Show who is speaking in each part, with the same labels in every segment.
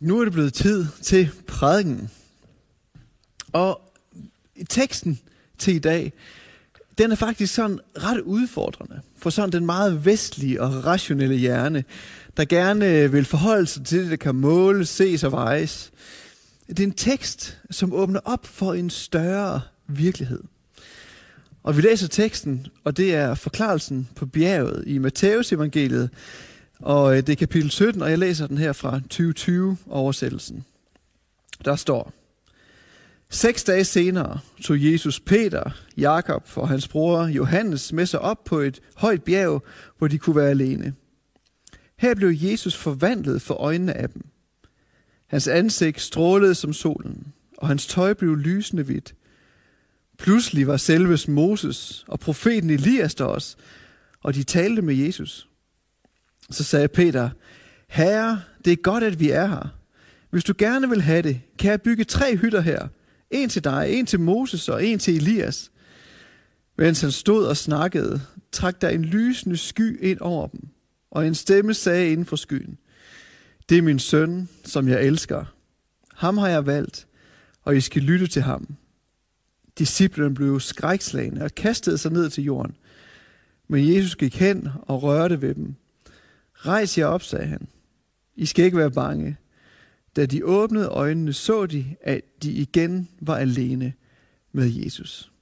Speaker 1: Nu er det blevet tid til prædiken. Og teksten til i dag, den er faktisk sådan ret udfordrende for sådan den meget vestlige og rationelle hjerne, der gerne øh, vil forholde sig til det, der kan måles, ses og vejes. Det er en tekst, som åbner op for en større virkelighed. Og vi læser teksten, og det er forklarelsen på bjerget i Matteus evangeliet, og øh, det er kapitel 17, og jeg læser den her fra 2020-oversættelsen. Der står, Seks dage senere tog Jesus Peter, Jakob og hans bror Johannes med sig op på et højt bjerg, hvor de kunne være alene. Her blev Jesus forvandlet for øjnene af dem. Hans ansigt strålede som solen, og hans tøj blev lysende hvidt. Pludselig var selves Moses og profeten Elias der også, og de talte med Jesus. Så sagde Peter, Herre, det er godt, at vi er her. Hvis du gerne vil have det, kan jeg bygge tre hytter her. En til dig, en til Moses og en til Elias. Mens han stod og snakkede, trak der en lysende sky ind over dem, og en stemme sagde inden for skyen, Det er min søn, som jeg elsker. Ham har jeg valgt, og I skal lytte til ham. Disciplen blev skrækslagende og kastede sig ned til jorden. Men Jesus gik hen og rørte ved dem. Rejs jer op, sagde han. I skal ikke være bange. Da de åbnede øjnene, så de, at de igen var alene med Jesus.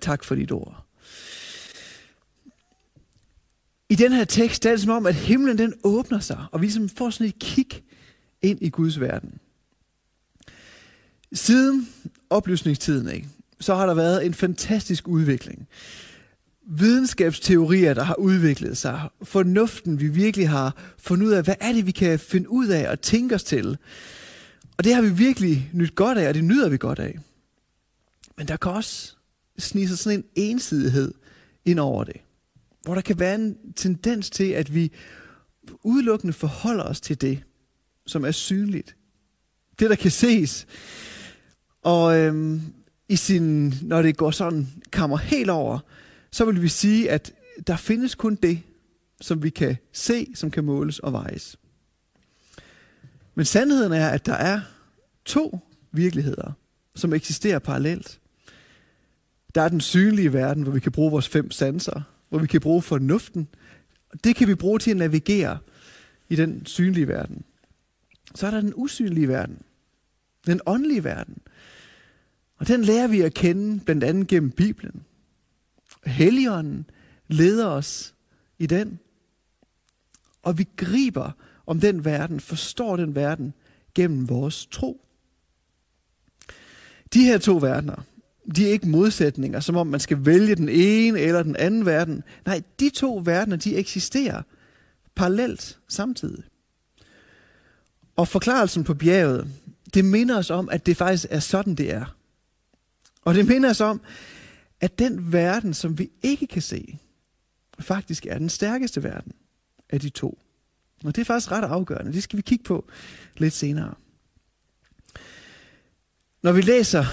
Speaker 1: Tak for dit ord. I den her tekst der er det som om, at himlen den åbner sig, og vi ligesom får sådan et kig ind i Guds verden. Siden oplysningstiden, ikke, så har der været en fantastisk udvikling videnskabsteorier, der har udviklet sig. Fornuften, vi virkelig har fundet ud af, hvad er det, vi kan finde ud af og tænke os til. Og det har vi virkelig nyt godt af, og det nyder vi godt af. Men der kan også snige sig sådan en ensidighed ind over det. Hvor der kan være en tendens til, at vi udelukkende forholder os til det, som er synligt. Det, der kan ses. Og øhm, i sin, når det går sådan, kommer helt over, så vil vi sige, at der findes kun det, som vi kan se, som kan måles og vejes. Men sandheden er, at der er to virkeligheder, som eksisterer parallelt. Der er den synlige verden, hvor vi kan bruge vores fem sanser, hvor vi kan bruge fornuften. Det kan vi bruge til at navigere i den synlige verden. Så er der den usynlige verden, den åndelige verden. Og den lærer vi at kende blandt andet gennem Bibelen. Helligånden leder os i den. Og vi griber om den verden, forstår den verden gennem vores tro. De her to verdener, de er ikke modsætninger, som om man skal vælge den ene eller den anden verden. Nej, de to verdener, de eksisterer parallelt samtidig. Og forklarelsen på bjerget, det minder os om, at det faktisk er sådan, det er. Og det minder os om, at den verden, som vi ikke kan se, faktisk er den stærkeste verden af de to. Og det er faktisk ret afgørende. Det skal vi kigge på lidt senere. Når vi læser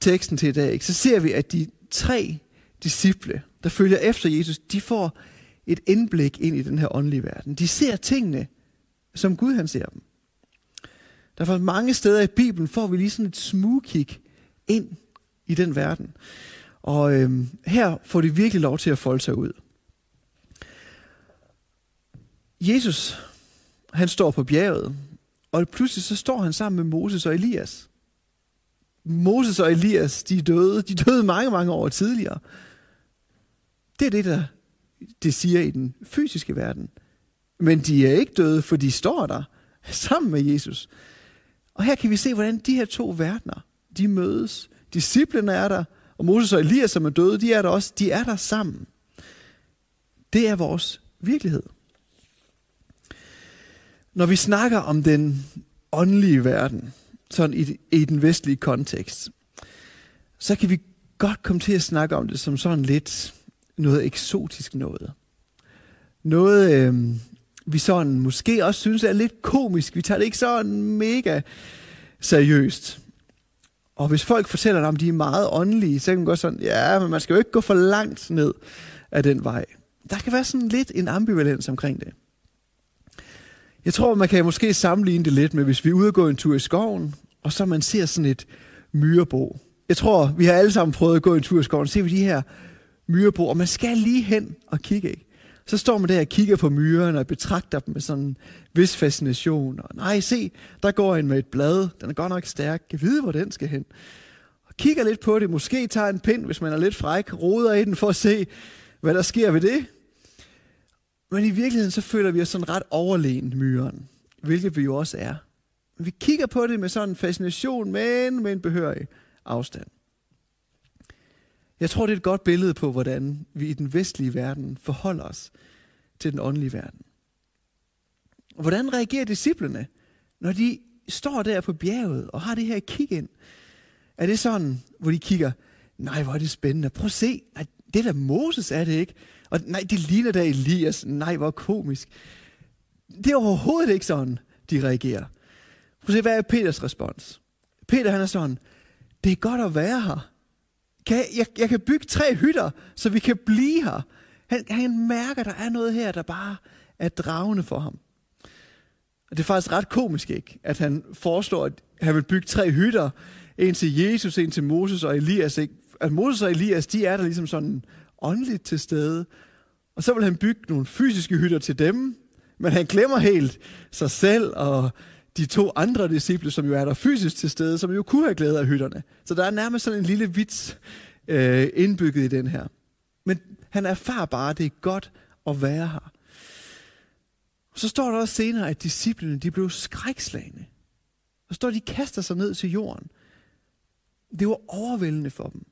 Speaker 1: teksten til i dag, så ser vi, at de tre disciple, der følger efter Jesus, de får et indblik ind i den her åndelige verden. De ser tingene, som Gud han ser dem. Der er mange steder i Bibelen, får vi lige sådan et smugkig ind i den verden. Og øhm, her får de virkelig lov til at folde sig ud. Jesus, han står på bjerget, og pludselig så står han sammen med Moses og Elias. Moses og Elias, de døde. De døde mange, mange år tidligere. Det er det, der det siger i den fysiske verden. Men de er ikke døde, for de står der sammen med Jesus. Og her kan vi se, hvordan de her to verdener, de mødes. Disciplene er der, og Moses og Elias, som er døde, de er der også. De er der sammen. Det er vores virkelighed. Når vi snakker om den åndelige verden, sådan i, i den vestlige kontekst, så kan vi godt komme til at snakke om det som sådan lidt noget eksotisk noget. Noget, øh, vi sådan måske også synes er lidt komisk. Vi tager det ikke sådan mega seriøst. Og hvis folk fortæller dig, om de er meget åndelige, så kan man godt sådan, ja, men man skal jo ikke gå for langt ned af den vej. Der kan være sådan lidt en ambivalens omkring det. Jeg tror, man kan måske sammenligne det lidt med, hvis vi er ude og gå en tur i skoven, og så man ser sådan et myrebo. Jeg tror, vi har alle sammen prøvet at gå en tur i skoven, ser vi de her myrebo, og man skal lige hen og kigge, ikke? Så står man der og kigger på myrerne og betragter dem med sådan en vis fascination. Og nej, se, der går en med et blad. Den er godt nok stærk. Jeg vide, hvor den skal hen. Og kigger lidt på det. Måske tager en pind, hvis man er lidt fræk. Roder i den for at se, hvad der sker ved det. Men i virkeligheden så føler vi os sådan ret overlegen myren. Hvilket vi jo også er. Vi kigger på det med sådan en fascination, men med en behørig afstand. Jeg tror, det er et godt billede på, hvordan vi i den vestlige verden forholder os til den åndelige verden. Hvordan reagerer disciplene, når de står der på bjerget og har det her kig ind? Er det sådan, hvor de kigger, nej, hvor er det spændende. Prøv at se, det der Moses er det ikke. Og nej, det ligner da Elias. Nej, hvor komisk. Det er overhovedet ikke sådan, de reagerer. Prøv at se, hvad er Peters respons? Peter han er sådan, det er godt at være her. Kan jeg, jeg, kan bygge tre hytter, så vi kan blive her. Han, han mærker, at der er noget her, der bare er dragende for ham. Og det er faktisk ret komisk, ikke? At han foreslår, at han vil bygge tre hytter. En til Jesus, en til Moses og Elias. Ikke? At Moses og Elias, de er der ligesom sådan åndeligt til stede. Og så vil han bygge nogle fysiske hytter til dem. Men han glemmer helt sig selv og de to andre disciple, som jo er der fysisk til stede, som jo kunne have glæde af hytterne. Så der er nærmest sådan en lille vits øh, indbygget i den her. Men han erfarer bare, at det er godt at være her. Så står der også senere, at disciplene de blev skrækslagende. Og står, de kaster sig ned til jorden. Det var overvældende for dem.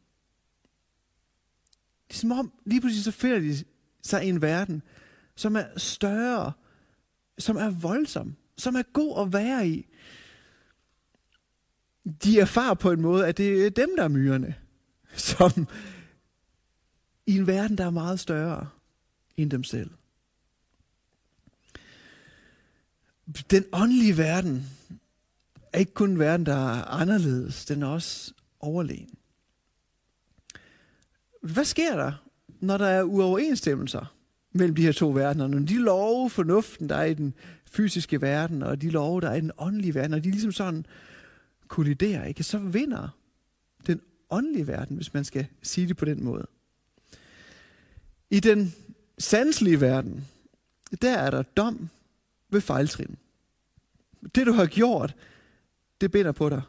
Speaker 1: Det er som om, lige pludselig så finder de sig i en verden, som er større, som er voldsom, som er god at være i. De erfarer på en måde, at det er dem, der er myrerne, som i en verden, der er meget større end dem selv. Den åndelige verden er ikke kun en verden, der er anderledes, den er også overlegen. Hvad sker der, når der er uoverensstemmelser mellem de her to verdener? Når de love fornuften, der er i den fysiske verden, og de love, der er i den åndelige verden, og de ligesom sådan kolliderer, ikke? så vinder den åndelige verden, hvis man skal sige det på den måde. I den sanselige verden, der er der dom ved fejltrin. Det du har gjort, det binder på dig,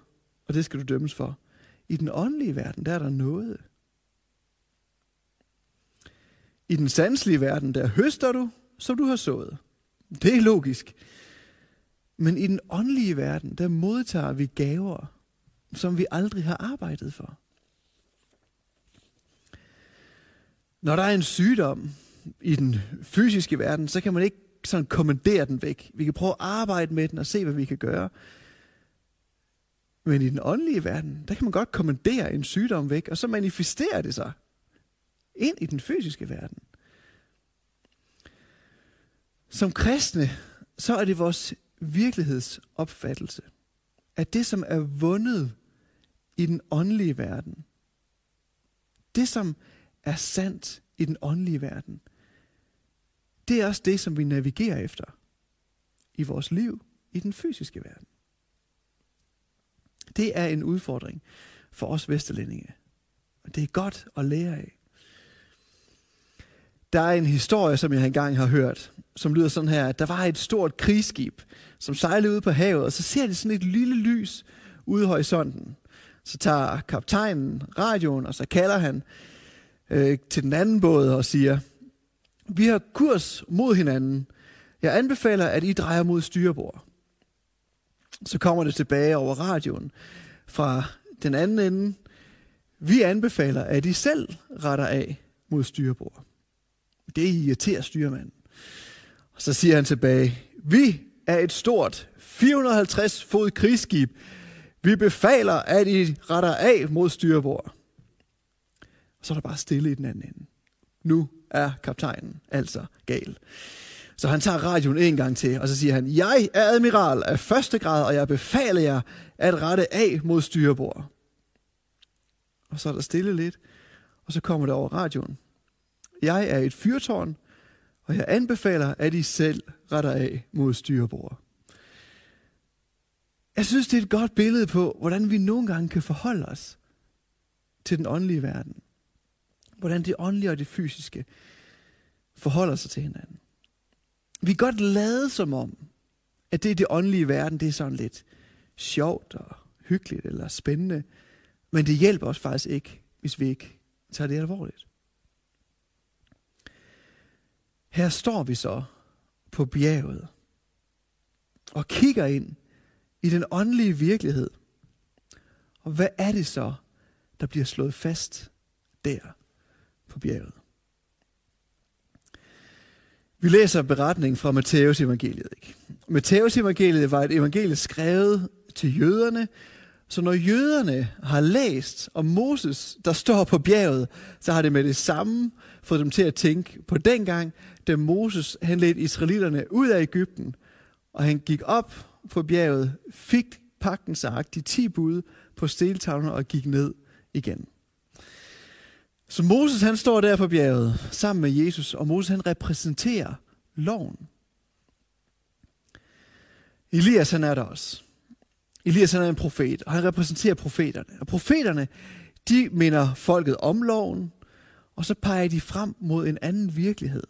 Speaker 1: og det skal du dømmes for. I den åndelige verden, der er der noget. I den sanselige verden, der høster du, som du har sået. Det er logisk. Men i den åndelige verden, der modtager vi gaver, som vi aldrig har arbejdet for. Når der er en sygdom i den fysiske verden, så kan man ikke sådan kommandere den væk. Vi kan prøve at arbejde med den og se, hvad vi kan gøre. Men i den åndelige verden, der kan man godt kommandere en sygdom væk, og så manifesterer det sig ind i den fysiske verden. Som kristne, så er det vores virkelighedsopfattelse, at det, som er vundet i den åndelige verden, det, som er sandt i den åndelige verden, det er også det, som vi navigerer efter i vores liv i den fysiske verden. Det er en udfordring for os vesterlændinge. Og det er godt at lære af. Der er en historie, som jeg engang har hørt, som lyder sådan her, at der var et stort krigsskib, som sejlede ud på havet, og så ser de sådan et lille lys ude i horisonten. Så tager kaptajnen radioen, og så kalder han øh, til den anden båd og siger, vi har kurs mod hinanden. Jeg anbefaler, at I drejer mod styrbord. Så kommer det tilbage over radioen fra den anden ende. Vi anbefaler, at I selv retter af mod styrbord. Det irriterer styrmanden. Og så siger han tilbage, vi er et stort 450 fod krigsskib. Vi befaler, at I retter af mod styrbord. Og så er der bare stille i den anden ende. Nu er kaptajnen altså gal. Så han tager radioen en gang til, og så siger han, jeg er admiral af første grad, og jeg befaler jer at rette af mod styrbord. Og så er der stille lidt, og så kommer det over radioen. Jeg er et fyrtårn, og jeg anbefaler, at I selv retter af mod styrbord. Jeg synes, det er et godt billede på, hvordan vi nogle gange kan forholde os til den åndelige verden. Hvordan det åndelige og det fysiske forholder sig til hinanden. Vi kan godt lade som om, at det er det åndelige verden, det er sådan lidt sjovt og hyggeligt eller spændende. Men det hjælper os faktisk ikke, hvis vi ikke tager det alvorligt. Her står vi så på bjerget og kigger ind i den åndelige virkelighed. Og hvad er det så, der bliver slået fast der på bjerget? Vi læser beretningen fra Matteus evangeliet. Ikke? Matteus evangeliet var et evangelie skrevet til jøderne, så når jøderne har læst om Moses, der står på bjerget, så har det med det samme fået dem til at tænke på dengang, da Moses han ledte israelitterne ud af Ægypten, og han gik op på bjerget, fik pagtens ark, de ti bud på steltavlen og gik ned igen. Så Moses han står der på bjerget sammen med Jesus, og Moses han repræsenterer loven. Elias han er der også. Elias han er en profet, og han repræsenterer profeterne. Og profeterne, de minder folket om loven, og så peger de frem mod en anden virkelighed,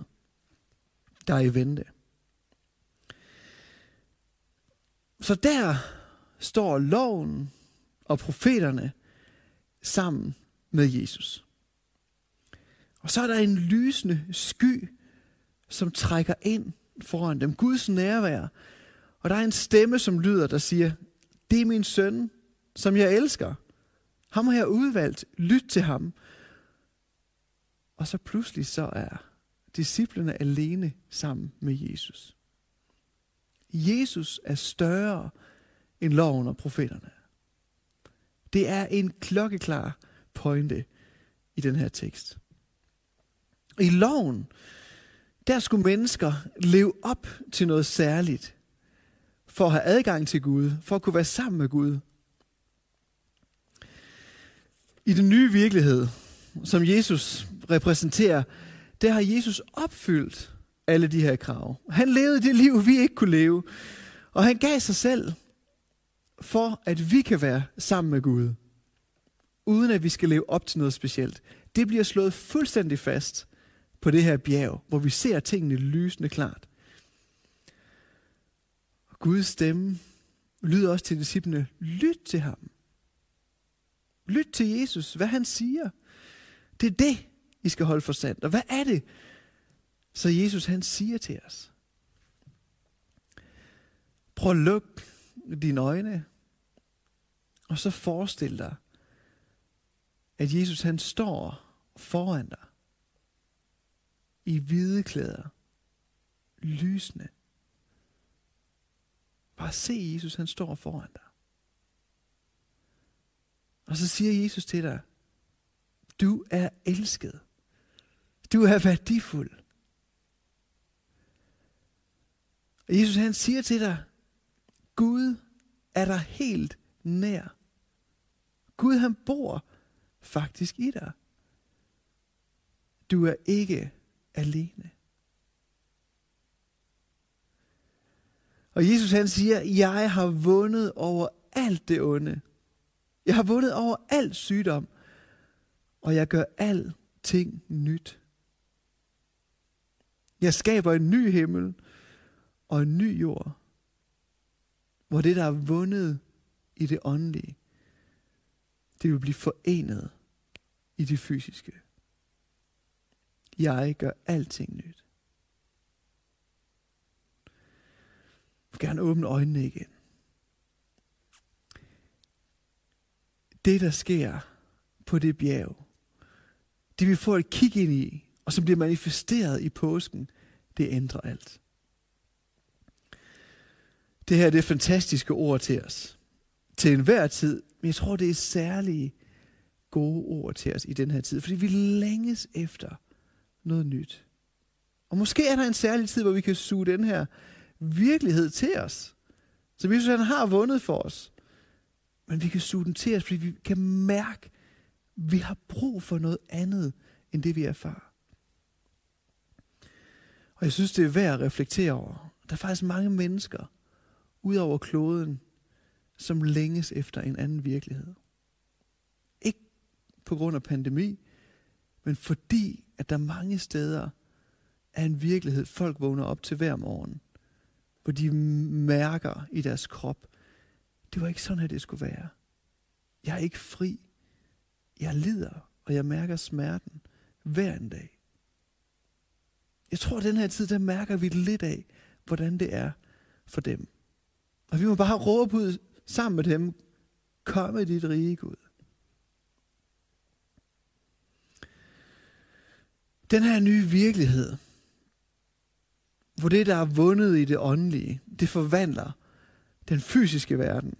Speaker 1: der er i vente. Så der står loven og profeterne sammen med Jesus. Og så er der en lysende sky, som trækker ind foran dem. Guds nærvær. Og der er en stemme, som lyder, der siger, det er min søn, som jeg elsker. Ham har jeg udvalgt. Lyt til ham. Og så pludselig så er disciplene alene sammen med Jesus. Jesus er større end loven og profeterne. Det er en klokkeklar pointe i den her tekst. I loven, der skulle mennesker leve op til noget særligt, for at have adgang til Gud, for at kunne være sammen med Gud. I den nye virkelighed, som Jesus repræsenterer, der har Jesus opfyldt alle de her krav. Han levede det liv, vi ikke kunne leve. Og han gav sig selv for, at vi kan være sammen med Gud, uden at vi skal leve op til noget specielt. Det bliver slået fuldstændig fast på det her bjerg, hvor vi ser tingene lysende klart. Guds stemme lyder også til disciplene, lyt til ham. Lyt til Jesus, hvad han siger. Det er det, I skal holde for sandt. Og hvad er det, så Jesus han siger til os? Prøv at lukke dine øjne, og så forestil dig, at Jesus han står foran dig i hvide klæder, lysende. Bare se Jesus, han står foran dig. Og så siger Jesus til dig, du er elsket. Du er værdifuld. Og Jesus han siger til dig, Gud er der helt nær. Gud han bor faktisk i dig. Du er ikke alene. Og Jesus han siger, jeg har vundet over alt det onde. Jeg har vundet over al sygdom, og jeg gør alting nyt. Jeg skaber en ny himmel og en ny jord, hvor det, der er vundet i det åndelige, det vil blive forenet i det fysiske. Jeg gør alting nyt. Skal han åbne øjnene igen. Det, der sker på det bjerg, det vi får et kig ind i, og som bliver manifesteret i påsken, det ændrer alt. Det her det er fantastiske ord til os. Til enhver tid. Men jeg tror, det er særlige gode ord til os i den her tid. Fordi vi længes efter noget nyt. Og måske er der en særlig tid, hvor vi kan suge den her virkelighed til os. Så Jesus han har vundet for os. Men vi kan suge den til os, fordi vi kan mærke, at vi har brug for noget andet, end det vi erfarer. Og jeg synes, det er værd at reflektere over. Der er faktisk mange mennesker, ud over kloden, som længes efter en anden virkelighed. Ikke på grund af pandemi, men fordi, at der mange steder er en virkelighed, folk vågner op til hver morgen, hvor de mærker i deres krop, det var ikke sådan, at det skulle være. Jeg er ikke fri. Jeg lider, og jeg mærker smerten hver en dag. Jeg tror, at den her tid, der mærker vi lidt af, hvordan det er for dem. Og vi må bare råbe ud sammen med dem, kom i dit rige, Gud. Den her nye virkelighed, hvor det, der er vundet i det åndelige, det forvandler den fysiske verden.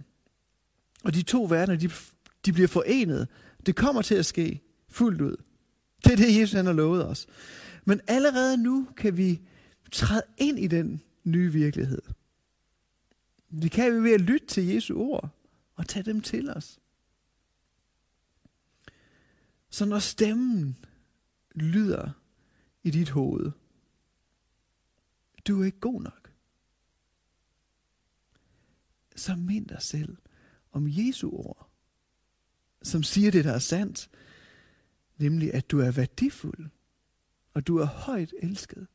Speaker 1: Og de to verdener, de, de bliver forenet. Det kommer til at ske fuldt ud. Det er det, Jesus han har lovet os. Men allerede nu kan vi træde ind i den nye virkelighed. Vi kan vi ved at lytte til Jesu ord og tage dem til os. Så når stemmen lyder i dit hoved, du er ikke god nok, så mind dig selv om Jesu ord, som siger det, der er sandt, nemlig at du er værdifuld, og du er højt elsket.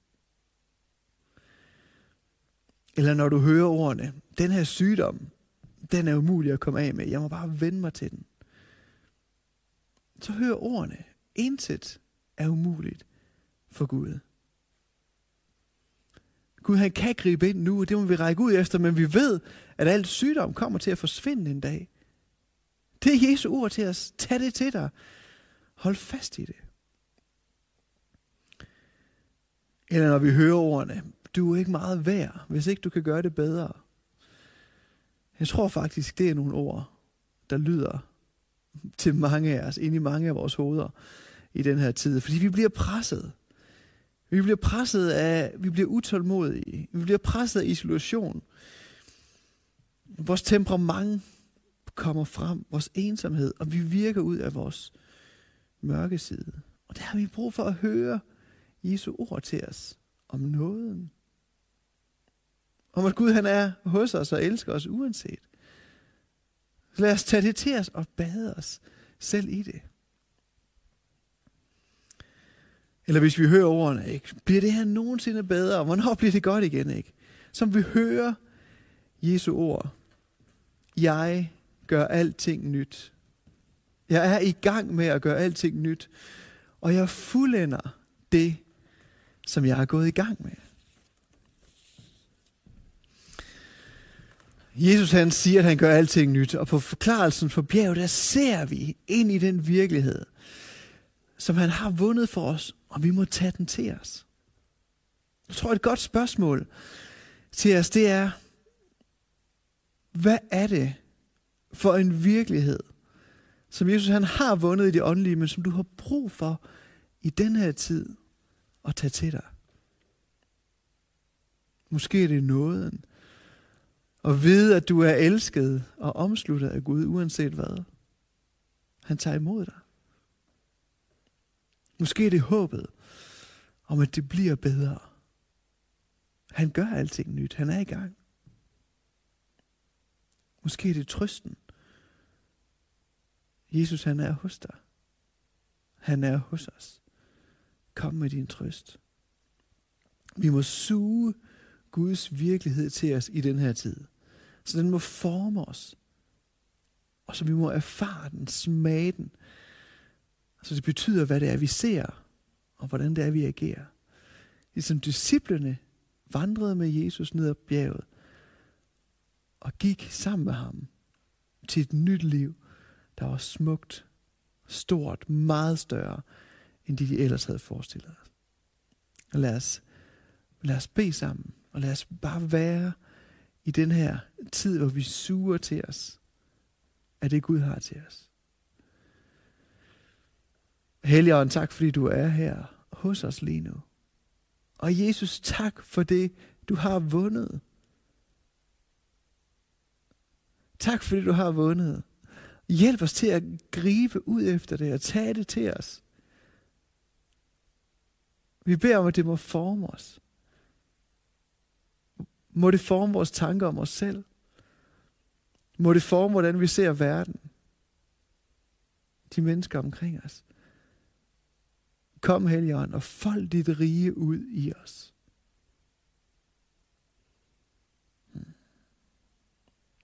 Speaker 1: Eller når du hører ordene, den her sygdom, den er umulig at komme af med, jeg må bare vende mig til den. Så hør ordene, intet er umuligt for Gud. Gud han kan gribe ind nu, og det må vi række ud efter, men vi ved, at alt sygdom kommer til at forsvinde en dag. Det er Jesu ord til os. Tag det til dig. Hold fast i det. Eller når vi hører ordene, du er ikke meget værd, hvis ikke du kan gøre det bedre. Jeg tror faktisk, det er nogle ord, der lyder til mange af os, ind i mange af vores hoveder i den her tid. Fordi vi bliver presset. Vi bliver presset af, vi bliver utålmodige. Vi bliver presset af isolation. Vores temperament kommer frem, vores ensomhed, og vi virker ud af vores mørke side. Og der har vi brug for at høre Jesu ord til os om nåden. Om at Gud han er hos os og elsker os uanset. Så lad os tage det til os og bade os selv i det. Eller hvis vi hører ordene, ikke? bliver det her nogensinde bedre? Hvornår bliver det godt igen? Ikke? Som vi hører Jesu ord. Jeg gør alting nyt. Jeg er i gang med at gøre alting nyt. Og jeg fuldender det, som jeg er gået i gang med. Jesus han siger, at han gør alting nyt, og på forklarelsen for bjerget, der ser vi ind i den virkelighed, som han har vundet for os, og vi må tage den til os. Jeg tror, et godt spørgsmål til os, det er, hvad er det for en virkelighed, som Jesus han har vundet i det åndelige, men som du har brug for i den her tid at tage til dig? Måske er det nåden. Og vide, at du er elsket og omsluttet af Gud, uanset hvad. Han tager imod dig. Måske er det håbet om, at det bliver bedre. Han gør alting nyt. Han er i gang. Måske er det trøsten. Jesus, han er hos dig. Han er hos os. Kom med din trøst. Vi må suge Guds virkelighed til os i den her tid. Så den må forme os. Og så vi må erfare den, smage den. Så det betyder, hvad det er, vi ser, og hvordan det er, vi agerer. Ligesom disciplene vandrede med Jesus ned ad bjerget, og gik sammen med ham til et nyt liv, der var smukt, stort, meget større, end de, de ellers havde forestillet os. Og lad os, lad os bede sammen, og lad os bare være i den her tid, hvor vi suger til os, af det Gud har til os. Helligånd, tak fordi du er her hos os lige nu. Og Jesus, tak for det, du har vundet. Tak fordi du har vundet. Hjælp os til at gribe ud efter det og tage det til os. Vi beder om, at det må forme os. Må det forme vores tanker om os selv. Må det forme, hvordan vi ser verden. De mennesker omkring os. Kom, Helligånd, og fold dit rige ud i os.